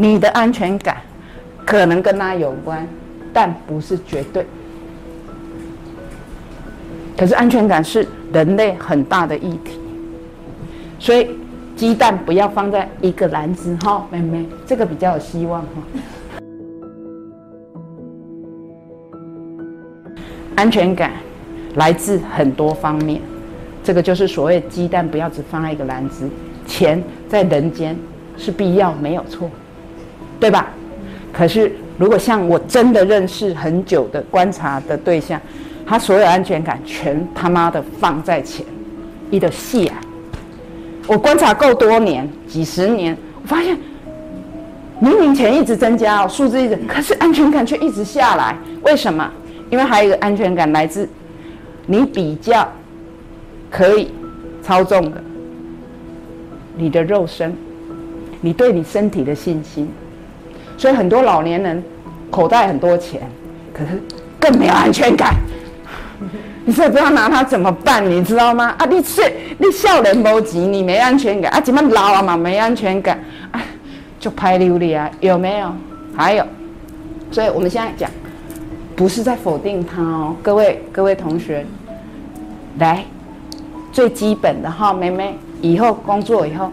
你的安全感可能跟他有关，但不是绝对。可是安全感是人类很大的议题，所以鸡蛋不要放在一个篮子哈，妹妹，这个比较有希望哈。安全感来自很多方面，这个就是所谓鸡蛋不要只放在一个篮子，钱在人间是必要，没有错，对吧？可是如果像我真的认识很久的观察的对象。他所有安全感全他妈的放在钱，一的戏啊！我观察够多年，几十年，我发现明明钱一直增加，数字一直，可是安全感却一直下来。为什么？因为还有一个安全感来自你比较可以操纵的你的肉身，你对你身体的信心。所以很多老年人口袋很多钱，可是更没有安全感。你是不知道拿他怎么办，你知道吗？啊，你是你笑脸不急，你没安全感啊，怎么老了嘛没安全感，啊，就拍溜里啊，有没有？还有，所以我们现在讲，不是在否定他哦，各位各位同学，来，最基本的哈，妹妹，以后工作以后，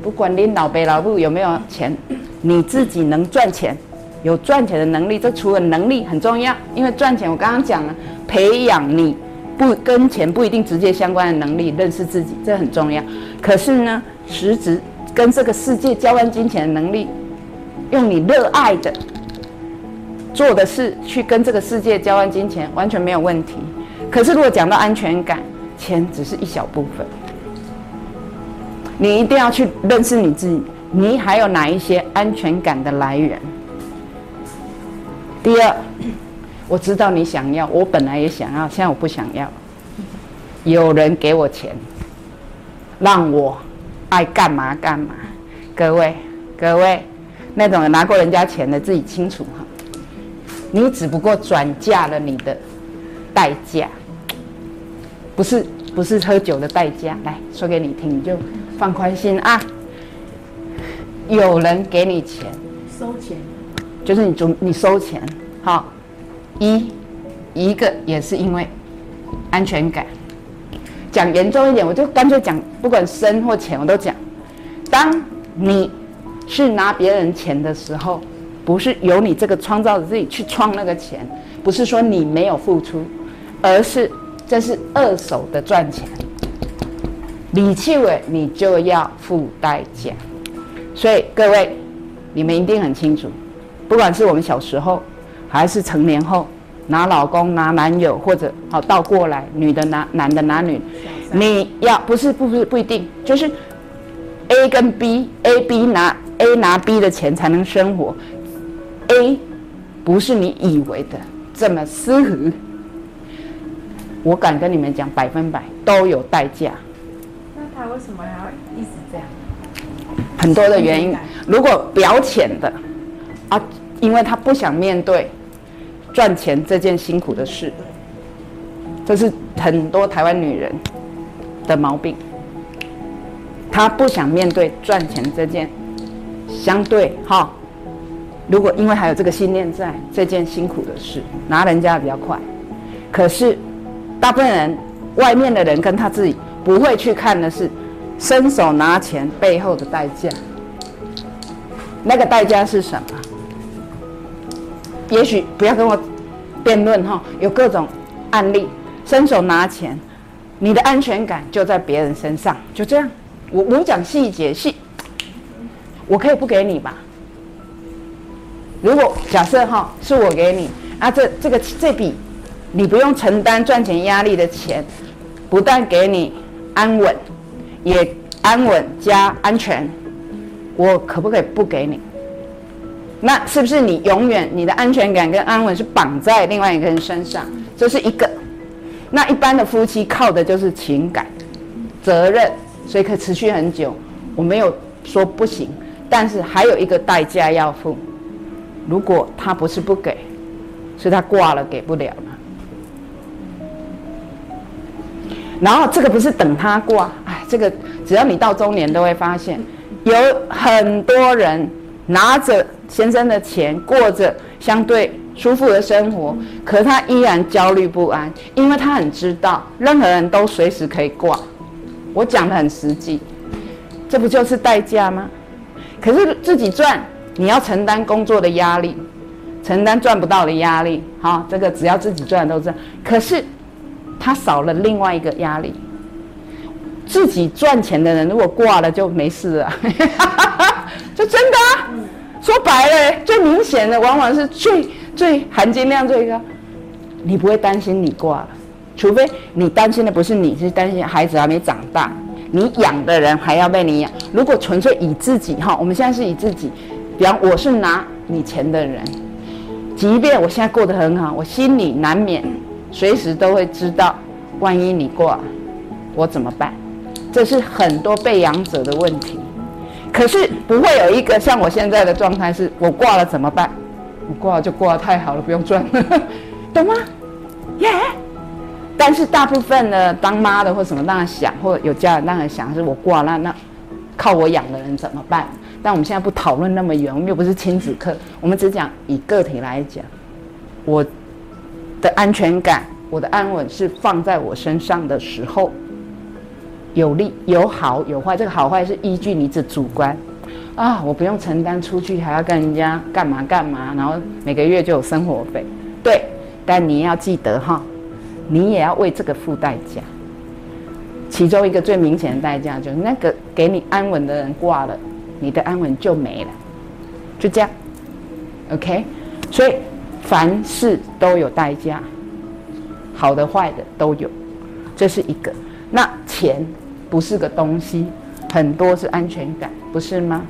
不管你老爸老母有没有钱，你自己能赚钱，有赚钱的能力，这除了能力很重要，因为赚钱我刚刚讲了，培养你。不跟钱不一定直接相关的能力，认识自己这很重要。可是呢，实质跟这个世界交换金钱的能力，用你热爱的做的事去跟这个世界交换金钱，完全没有问题。可是如果讲到安全感，钱只是一小部分。你一定要去认识你自己，你还有哪一些安全感的来源？第二。我知道你想要，我本来也想要，现在我不想要。有人给我钱，让我爱干嘛干嘛。各位，各位，那种拿过人家钱的自己清楚哈。你只不过转嫁了你的代价，不是不是喝酒的代价。来说给你听，你就放宽心啊。有人给你钱，收钱，就是你准你收钱，好。一，一个也是因为安全感。讲严重一点，我就干脆讲，不管生或钱，我都讲。当你是拿别人钱的时候，不是由你这个创造者自己去创那个钱，不是说你没有付出，而是这是二手的赚钱。李气伟，你就要付代价。所以各位，你们一定很清楚，不管是我们小时候。还是成年后拿老公拿男友或者好倒过来，女的拿男的拿女，你要不是不是不一定，就是 A 跟 B，A B 拿 A 拿 B 的钱才能生活，A 不是你以为的这么私合，我敢跟你们讲，百分百都有代价。那他为什么还要一直？很多的原因，如果表浅的啊，因为他不想面对。赚钱这件辛苦的事，这是很多台湾女人的毛病。她不想面对赚钱这件相对哈，如果因为还有这个信念在，这件辛苦的事拿人家比较快。可是大部分人，外面的人跟他自己不会去看的是，伸手拿钱背后的代价。那个代价是什么？也许不要跟我辩论哈，有各种案例，伸手拿钱，你的安全感就在别人身上，就这样。我我讲细节细，我可以不给你吧？如果假设哈是我给你啊，这这个这笔你不用承担赚钱压力的钱，不但给你安稳，也安稳加安全，我可不可以不给你？那是不是你永远你的安全感跟安稳是绑在另外一个人身上？这是一个。那一般的夫妻靠的就是情感、责任，所以可以持续很久。我没有说不行，但是还有一个代价要付。如果他不是不给，是他挂了给不了了。然后这个不是等他挂，这个只要你到中年都会发现，有很多人。拿着先生的钱，过着相对舒服的生活，可他依然焦虑不安，因为他很知道任何人都随时可以挂。我讲的很实际，这不就是代价吗？可是自己赚，你要承担工作的压力，承担赚不到的压力。好，这个只要自己赚都这样。可是他少了另外一个压力。自己赚钱的人，如果挂了就没事了，就真的啊。说白了，最明显的往往是最最含金量最高。你不会担心你挂了，除非你担心的不是你，是担心孩子还没长大，你养的人还要被你养。如果纯粹以自己哈，我们现在是以自己，比方我是拿你钱的人，即便我现在过得很好，我心里难免随时都会知道，万一你挂，我怎么办？这是很多被养者的问题，可是不会有一个像我现在的状态，是我挂了怎么办？我挂了就挂了，太好了，不用赚，懂吗？耶！但是大部分的当妈的或什么当然想，或有家人当然想，是我挂了，那靠我养的人怎么办？但我们现在不讨论那么远，我们又不是亲子课，我们只讲以个体来讲，我的安全感、我的安稳是放在我身上的时候。有利有好有坏，这个好坏是依据你的主观啊，我不用承担出去还要跟人家干嘛干嘛，然后每个月就有生活费，对，但你要记得哈，你也要为这个付代价。其中一个最明显的代价就是那个给你安稳的人挂了，你的安稳就没了，就这样，OK？所以凡事都有代价，好的坏的都有，这是一个。那钱。不是个东西，很多是安全感，不是吗？